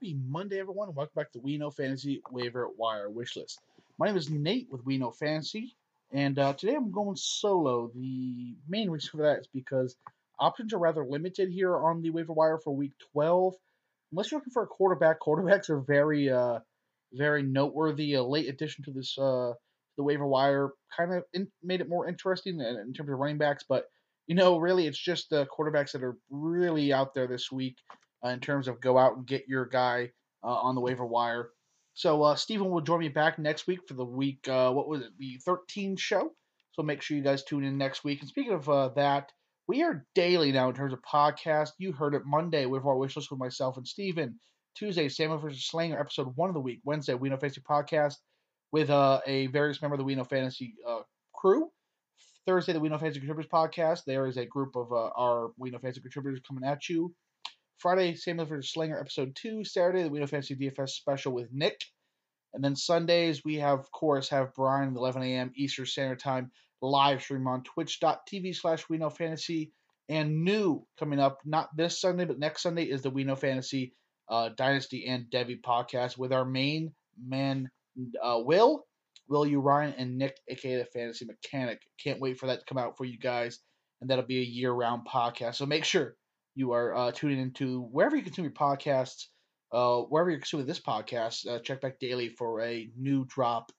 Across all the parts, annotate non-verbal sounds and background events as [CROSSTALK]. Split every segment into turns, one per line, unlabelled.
Happy Monday, everyone, and welcome back to We Know Fantasy Waiver Wire Wishlist. My name is Nate with We Know Fantasy, and uh, today I'm going solo. The main reason for that is because options are rather limited here on the waiver wire for Week 12. Unless you're looking for a quarterback, quarterbacks are very, uh, very noteworthy. A late addition to this uh, the waiver wire kind of in, made it more interesting in, in terms of running backs, but you know, really, it's just the quarterbacks that are really out there this week uh, in terms of go out and get your guy uh, on the waiver wire. So uh, Stephen will join me back next week for the week. Uh, what was it? The 13 show. So make sure you guys tune in next week. And speaking of that, we are daily now in terms of podcast. You heard it Monday with our wish list with myself and Stephen. Tuesday, Samuel versus Slanger, episode one of the week. Wednesday, We Know Fantasy podcast with uh, a various member of the We Know Fantasy uh, crew. Thursday, the We Know Fantasy Contributors podcast. There is a group of uh, our We Know Fantasy Contributors coming at you. Friday, Samuel versus Slinger episode two. Saturday, the We Know Fantasy DFS special with Nick. And then Sundays, we have, of course, have Brian at 11 a.m. Eastern Standard Time live stream on twitch.tv slash We Know Fantasy. And new coming up, not this Sunday, but next Sunday, is the We Know Fantasy uh, Dynasty and Devy podcast with our main man, uh, Will, Will you Ryan, and Nick, aka the Fantasy Mechanic. Can't wait for that to come out for you guys. And that'll be a year round podcast. So make sure you are uh, tuning into wherever you consume your podcasts, uh, wherever you're consuming this podcast. Uh, check back daily for a new drop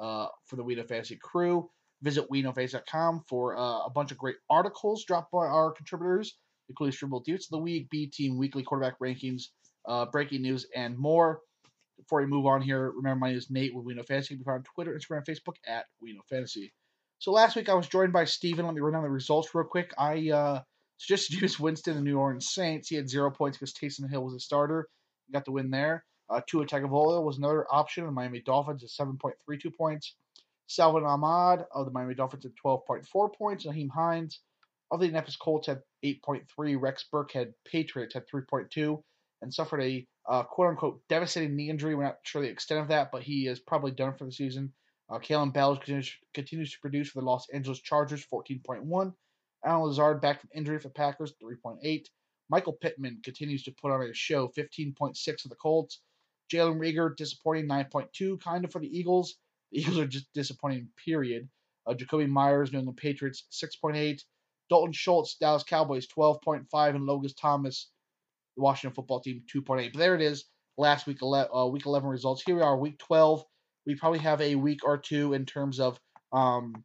uh, for the We Know Fantasy crew. Visit WeKnowFantasy.com for uh, a bunch of great articles dropped by our contributors, including Streamable Dudes of the Week, B Team Weekly Quarterback Rankings, uh, breaking news, and more. Before we move on here, remember my name is Nate with We Know Fantasy. You can find on Twitter, Instagram, Facebook at We Know Fantasy. So last week I was joined by Steven. Let me run down the results real quick. I uh, suggested Jameis [LAUGHS] Winston, the New Orleans Saints. He had zero points because Taysom Hill was a starter. He got the win there. Uh, Tua Tagovailoa was another option. The Miami Dolphins at 7.32 points. Salvon Ahmed of the Miami Dolphins at 12.4 points. Nyheim Hines of the Indianapolis Colts had 8.3. Rex Burkhead Patriots had 3.2 and suffered a uh, quote unquote devastating knee injury. We're not sure the extent of that, but he is probably done for the season. Uh, Kalen Ballage continues, continues to produce for the Los Angeles Chargers, 14.1. Allen Lazard back from injury for Packers, 3.8. Michael Pittman continues to put on a show, 15.6 for the Colts. Jalen Reagor disappointing, 9.2, kind of for the Eagles. The Eagles are just disappointing, period. Uh, Jakobi Meyers, New England Patriots, 6.8. Dalton Schultz, Dallas Cowboys, 12.5. And Logan Thomas, the Washington football team, 2.8. But there it is, last week, uh, week 11 results. Here we are, week 12. We probably have a week or two in terms of um,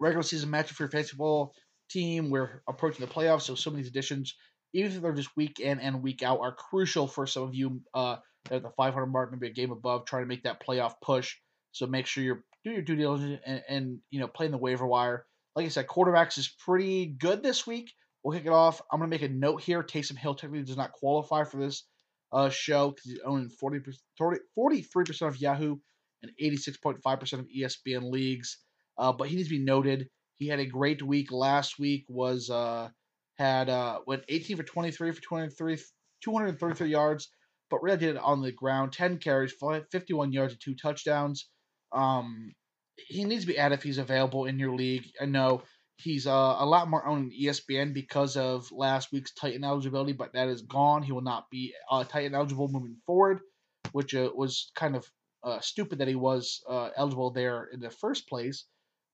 regular season matchup for fantasy football team. We're approaching the playoffs, so some of these additions, even if they're just week in and week out, are crucial for some of you uh, at the 500 mark, maybe a game above, trying to make that playoff push. So make sure you're doing your due diligence and, and you know playing the waiver wire. Like I said, quarterbacks is pretty good this week. We'll kick it off. I'm to make a note here. Taysom Hill technically does not qualify for this uh, show because he's owning 40, 40, 43% of Yahoo and 86.5% of ESPN leagues. Uh, but he needs to be noted. He had a great week last week. Was uh, had uh, went 18 for 23 for 23 233 yards, but really did it on the ground. 10 carries, 51 yards, and two touchdowns. Um, he needs to be added if he's available in your league. I know he's uh, a lot more on ESPN because of last week's tight end eligibility, but that is gone. He will not be uh, tight end eligible moving forward, which uh, was kind of uh, stupid that he was uh, eligible there in the first place.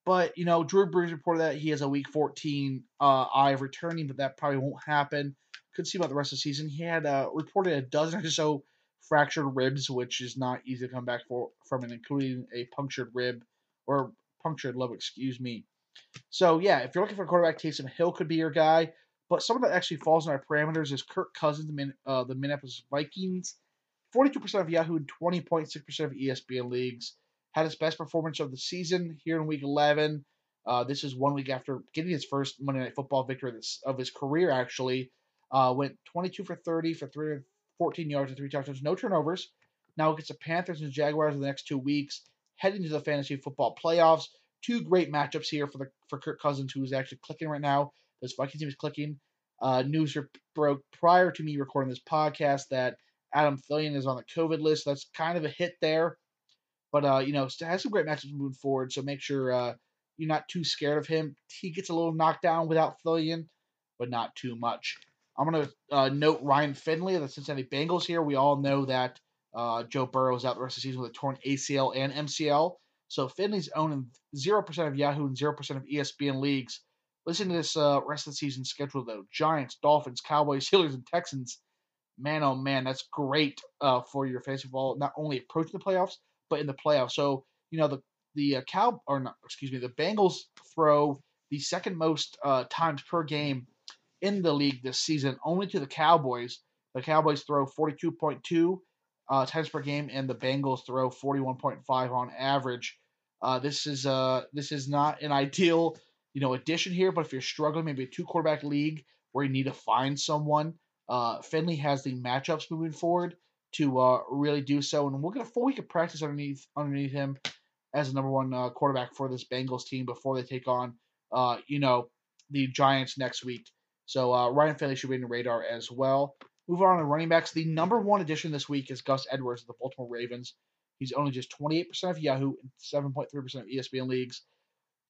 But you know, Drew Brees reported that he has a Week 14 uh, eye of returning, but that probably won't happen. Could see about the rest of the season. He had uh, reported a dozen or so fractured ribs, which is not easy to come back for, from, including a punctured rib or punctured love, excuse me. So yeah, if you're looking for a quarterback, Taysom Hill could be your guy. But someone that actually falls in our parameters is Kirk Cousins, the, Min, uh, the Minneapolis Vikings. 42% of Yahoo and 20.6% of ESPN leagues. Had his best performance of the season here in Week 11. Uh, this is one week after getting his first Monday Night Football victory of his, career, actually. Uh, went 22 for 30 for 314 yards and three touchdowns, no turnovers. Now gets the Panthers and Jaguars in the next two weeks, heading to the fantasy football playoffs. Two great matchups here for the for Kirk Cousins, who is actually clicking right now. This Vikings team is clicking. Uh, news broke prior to me recording this podcast that Adam Thielen is on the COVID list. That's kind of a hit there. But, uh, you know, has some great matchups moving forward. So make sure uh, you're not too scared of him. He gets a little knocked down without Thielen, but not too much. I'm to uh, note Ryan Finley of the Cincinnati Bengals here. We all know that uh, Joe Burrow is out the rest of the season with a torn ACL and MCL. So Finley's owning 0% of Yahoo and 0% of ESPN leagues. Listen to this uh, rest of the season schedule, though Giants, Dolphins, Cowboys, [LAUGHS] Steelers, and Texans. Man, oh man, that's great uh, for your fantasy football, not only approaching the playoffs, but in the playoffs. So, you know, the the uh, cow or not, excuse me, the Bengals throw the second most uh, times per game in the league this season, only to the Cowboys. The Cowboys throw 42.2 uh, times per game, and the Bengals throw 41.5 on average. Uh, this is uh this is not an ideal you know addition here, but if you're struggling, maybe a two quarterback league where you need to find someone, uh, Finley has the matchups moving forward to uh, really do so, and we'll get a full week of practice underneath underneath him as the number one uh, quarterback for this Bengals team before they take on, uh, you know, the Giants next week. So uh, Ryan Finley should be in the radar as well. Move on to running backs. The number one addition this week is Gus Edwards of the Baltimore Ravens. He's only just 28% of Yahoo and 7.3% of ESPN leagues.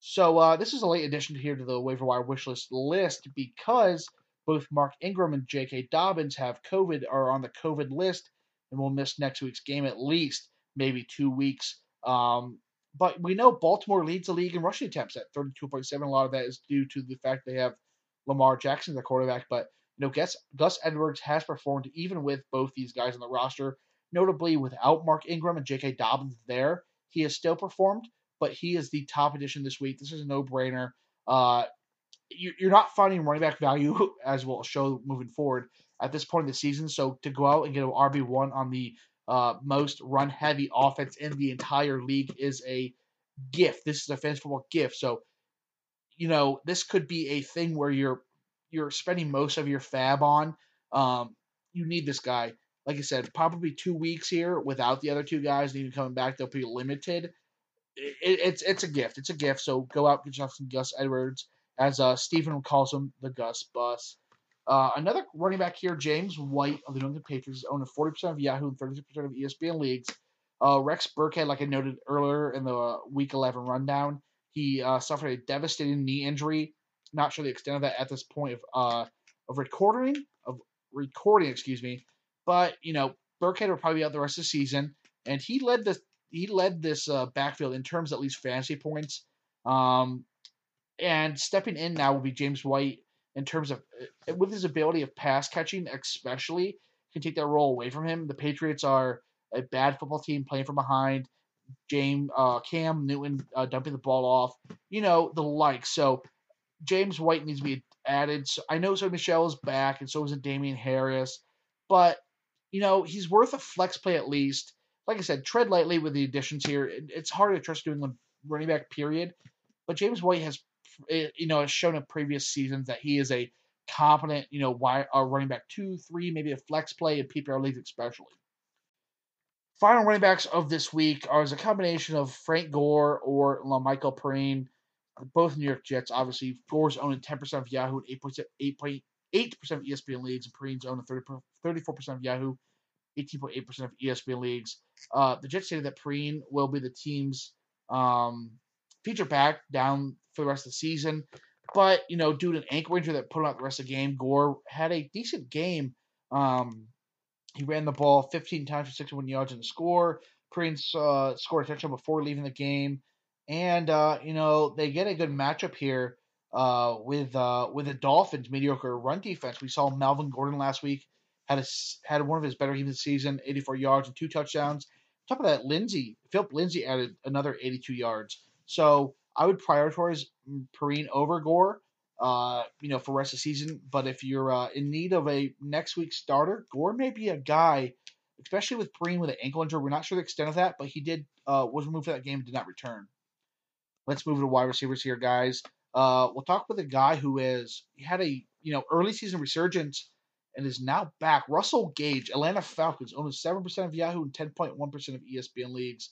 So uh, this is a late addition here to the waiver wire wish list list because both Mark Ingram and J.K. Dobbins have COVID, are on the COVID list, and we'll miss next week's game at least, maybe two weeks. Um, but we know Baltimore leads the league in rushing attempts at 32.7. A lot of that is due to the fact they have Lamar Jackson, the quarterback. But you know, Gus, Gus Edwards has performed even with both these guys on the roster. Notably, without Mark Ingram and J.K. Dobbins there, he has still performed. But he is the top addition this week. This is a no-brainer. Uh, you're not finding running back value, [LAUGHS] as we'll show moving forward at this point in the season. So to go out and get an RB one on the uh, most run heavy offense in the entire league is a gift. This is a fantasy football gift. So, you know, this could be a thing where you're you're spending most of your FAAB on. Um, you need this guy. Like I said, probably two weeks here without the other two guys, and even coming back, they'll be limited. It, it's it's a gift. It's a gift. So go out get yourself some Gus Edwards, as uh, Stephen calls him, the Gus Bus. Uh, another running back here, James White of the New England Patriots, owned 40% of Yahoo and 32% of ESPN leagues. Uh, Rex Burkhead, like I noted earlier in the Week 11 rundown, he uh, suffered a devastating knee injury. Not sure the extent of that at this point of uh, of recording of recording, excuse me. But you know, Burkhead will probably be out the rest of the season, and he led this he led this uh, backfield in terms of at least fantasy points. Um, and stepping in now will be James White in terms of uh, with his ability of pass catching, especially can take that role away from him. The Patriots are a bad football team playing from behind. James uh, Cam Newton uh, dumping the ball off, you know the like. So James White needs to be added. So I know Sony Michel is back, and so is Damien Harris, but you know he's worth a flex play at least. Like I said, tread lightly with the additions here. It's hard to trust doing the running back period, but James White has you know, has shown in previous seasons that he is a competent, you know, wide, uh, running back two, three, maybe a flex play in PPR leagues especially. Final running backs of this week are as a combination of Frank Gore or La'Mical Perine, both New York Jets. Obviously, Gore's owning 10% of Yahoo and 8.8% of ESPN leagues, and Perine's owning 34% of Yahoo, 18.8% of ESPN leagues. Uh, the Jets stated that Perine will be the team's um, feature back down for the rest of the season. But, you know, due to an ankle injury that put him out the rest of the game, Gore had a decent game. Um, he ran the ball 15 times for 61 yards the score. Perine uh, scored a touchdown before leaving the game. And, uh, you know, they get a good matchup here uh, with uh, with the Dolphins' mediocre run defense. We saw Melvin Gordon last week had a, had one of his better games of the season, 84 yards and two touchdowns. On top of that, Lindsay, Philip Lindsay added another 82 yards. So I would prioritize Perine over Gore, uh, you know, for rest of the season. But if you're uh, in need of a next week starter, Gore may be a guy, especially with Perine with an ankle injury. We're not sure the extent of that, but he did uh, was removed for that game and did not return. Let's move to wide receivers here, guys. Uh, we'll talk with a guy who is he had a you know early season resurgence and is now back. Russell Gage, Atlanta Falcons, owns seven percent of Yahoo and ten point one percent of ESPN leagues.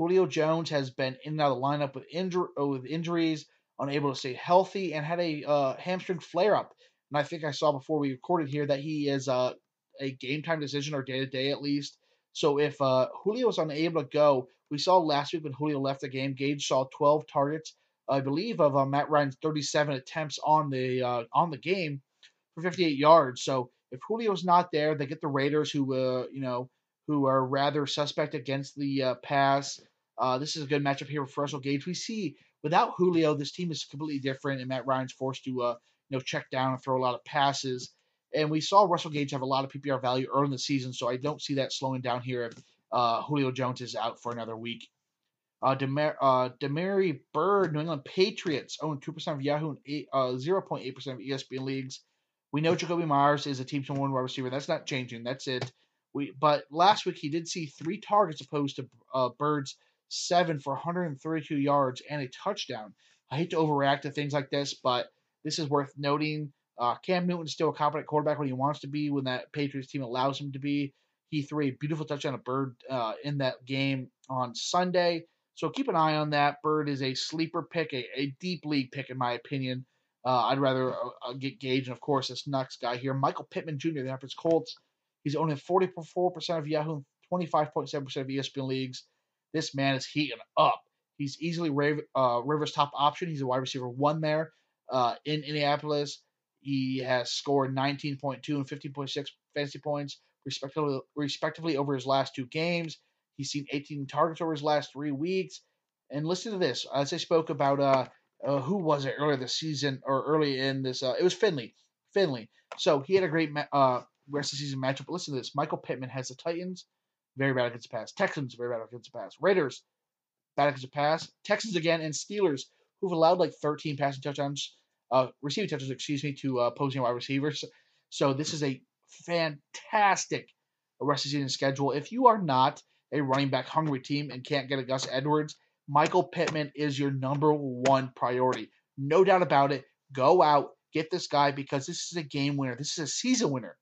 Julio Jones has been in and out of the lineup with, injur- uh, with injuries, unable to stay healthy, and had a uh, hamstring flare up. And I think I saw before we recorded here that he is uh, a game time decision or day to day at least. So if uh, Julio is unable to go, we saw last week when Julio left the game, Gage saw 12 targets, I believe, of uh, Matt Ryan's 37 attempts on the uh, on the game for for 58 yards. So if Julio's not there, they get the Raiders, who uh, you know who are rather suspect against the uh, pass. Uh, this is a good matchup here for Russell Gage. We see without Julio, this team is completely different, and Matt Ryan's forced to uh, you know check down and throw a lot of passes. And we saw Russell Gage have a lot of PPR value early in the season, so I don't see that slowing down here if uh, Julio Jones is out for another week. Uh, Demar- uh, Damiere Byrd, New England Patriots, own 2% of Yahoo and 8, uh, 0.8% of ESPN leagues. We know Jakobi Meyers is a team to one wide receiver. That's not changing. That's it. We but last week he did see three targets opposed to uh, Byrd's seven for 132 yards and a touchdown. I hate to overreact to things like this, but this is worth noting. Uh, Cam Newton is still a competent quarterback when he wants to be, when that Patriots team allows him to be. He threw a beautiful touchdown to Byrd uh, in that game on Sunday. So keep an eye on that. Byrd is a sleeper pick, a, a deep league pick, in my opinion. Uh, I'd rather uh, uh, get Gage, and of course, this next guy here, Michael Pittman Jr., the Indianapolis Colts. He's owning 44% of Yahoo, 25.7% of ESPN leagues. This man is heating up. He's easily uh, Rivers' top option. He's a wide receiver one there uh, in Indianapolis. He has scored 19.2 and 15.6 fantasy points, respectively, respectively over his last two games. He's seen 18 targets over his last three weeks. And listen to this. As I spoke about uh, uh, who was it earlier this season or early in this? Uh, it was Finley. Finley. So he had a great uh, rest of the season matchup. But listen to this: Michael Pittman has the Titans, very bad against the pass. Texans, very bad against the pass. Raiders, bad against the pass. Texans again, and Steelers, who've allowed like 13 passing touchdowns, uh, receiving touchdowns, excuse me, to uh, opposing wide receivers. So this is a fantastic rest of season schedule. If you are not a running back hungry team and can't get a Gus Edwards, Michael Pittman is your number one priority. No doubt about it. Go out, get this guy because this is a game winner. This is a season winner.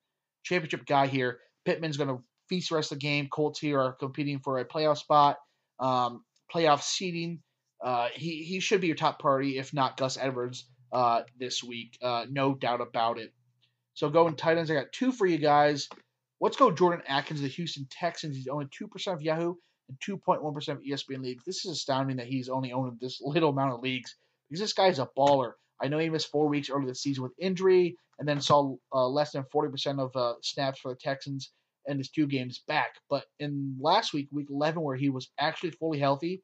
Championship guy here. Pittman's going to feast the rest of the game. Colts here are competing for a playoff spot, um, playoff seeding. Uh, he, he should be your top priority, if not Gus Edwards, uh, this week. Uh, no doubt about it. So going tight ends, I got two for you guys. Let's go Jordan Akins, the Houston Texans. He's only 2% of Yahoo and 2.1% of ESPN leagues. This is astounding that he's only owned this little amount of leagues because this guy's a baller. I know he missed four weeks early this season with injury and then saw uh, less than 40% of uh, snaps for the Texans in his two games back. But in last week, week 11, where he was actually fully healthy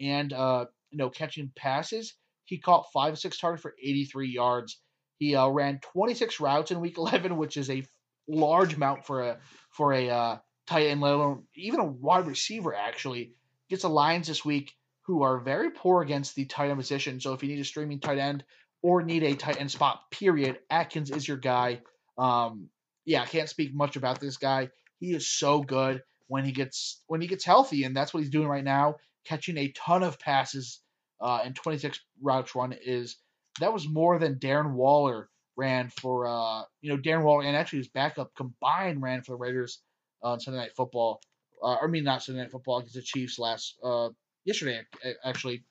and uh, you know catching passes, he caught five six targets for 83 yards. He uh, ran 26 routes in week [LAUGHS] 11, which is a large amount for a for a uh, tight end, let alone even a wide receiver. Actually, gets a Lions this week who are very poor against the tight end position. So if you need a streaming tight end or need a tight end spot, period, Atkins is your guy. Um, yeah, I can't speak much about this guy. He is so good when he gets when he gets healthy, and that's what he's doing right now, catching a ton of passes. Uh, and 26 routes run is that was more than Darren Waller ran for uh, you know Darren Waller and actually his backup combined ran for the Raiders on Sunday Night Football. Uh, I mean not Sunday Night Football against the Chiefs last uh, yesterday actually.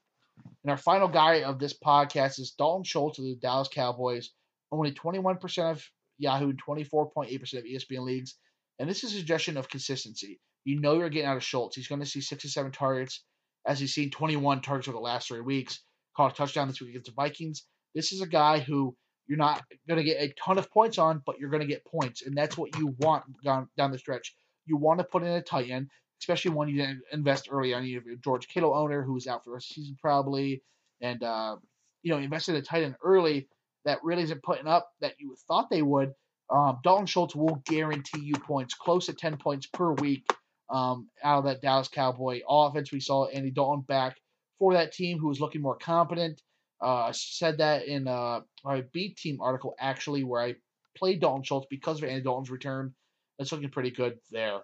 And our final guy of this podcast is Dalton Schultz of the Dallas Cowboys. Only 21% of Yahoo, in 24.8% of ESPN leagues. And this is a suggestion of consistency. You know you're getting out of Schultz. He's going to see six or seven targets, as he's seen 21 targets over the last three weeks. Caught a touchdown this week against the Vikings. This is a guy who you're not going to get a ton of points on, but you're going to get points, and that's what you want down, down the stretch. You want to put in a tight end, especially one you didn't invest early on. You have a George Kittle owner who's out for a season probably, and uh, you know invested in a tight end early that really isn't putting up that you thought they would. Um, Dalton Schultz will guarantee you points, close to 10 points per week um, out of that Dallas Cowboy offense. We saw Andy Dalton back for that team who was looking more competent. Uh, said that in uh, my B team article actually, where I played Dalton Schultz because of Andy Dalton's return. It's looking pretty good there.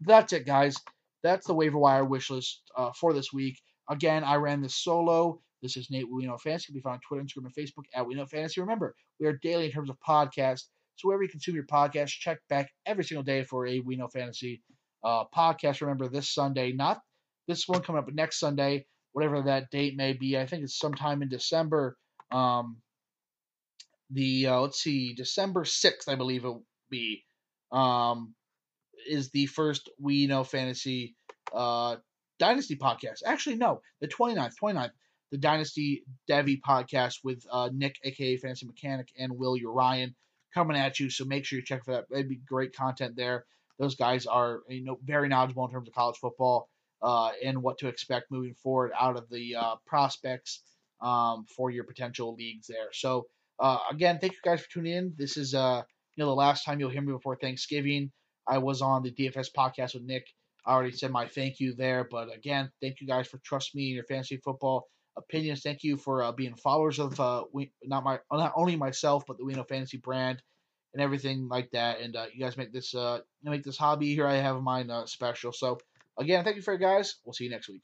That's it, guys. That's the waiver wire wish list uh, for this week. Again, I ran this solo. This is Nate We Know Fantasy. We found on Twitter, Instagram, and Facebook at We Know Fantasy. Remember, we are daily in terms of podcast. So wherever you consume your podcast, check back every single day for a We Know Fantasy uh, podcast. Remember, this Sunday, not this one coming up, but next Sunday, whatever that date may be. I think it's sometime in December. Um, the uh, let's see, December sixth, I believe it will be. Um, is the first We Know Fantasy uh, Dynasty podcast. Actually, no, the 29th, 29th, the Dynasty Devy podcast with uh, Nick, aka Fantasy Mechanic, and Will Urian coming at you. So make sure you check for that. It'd be great content there. Those guys are you know very knowledgeable in terms of college football uh, and what to expect moving forward out of the uh, prospects um, for your potential leagues there. So uh, again, thank you guys for tuning in. This is uh, you know the last time you'll hear me before Thanksgiving. I was on the DFS podcast with Nick. I already said my thank you there, but again, thank you guys for trusting me in your fantasy football opinions. Thank you for uh, being followers of uh, we, not my not only myself but the We Know Fantasy brand and everything like that. And uh, you guys make this uh make this hobby here I have mine uh, special. So again, thank you for you guys. We'll see you next week.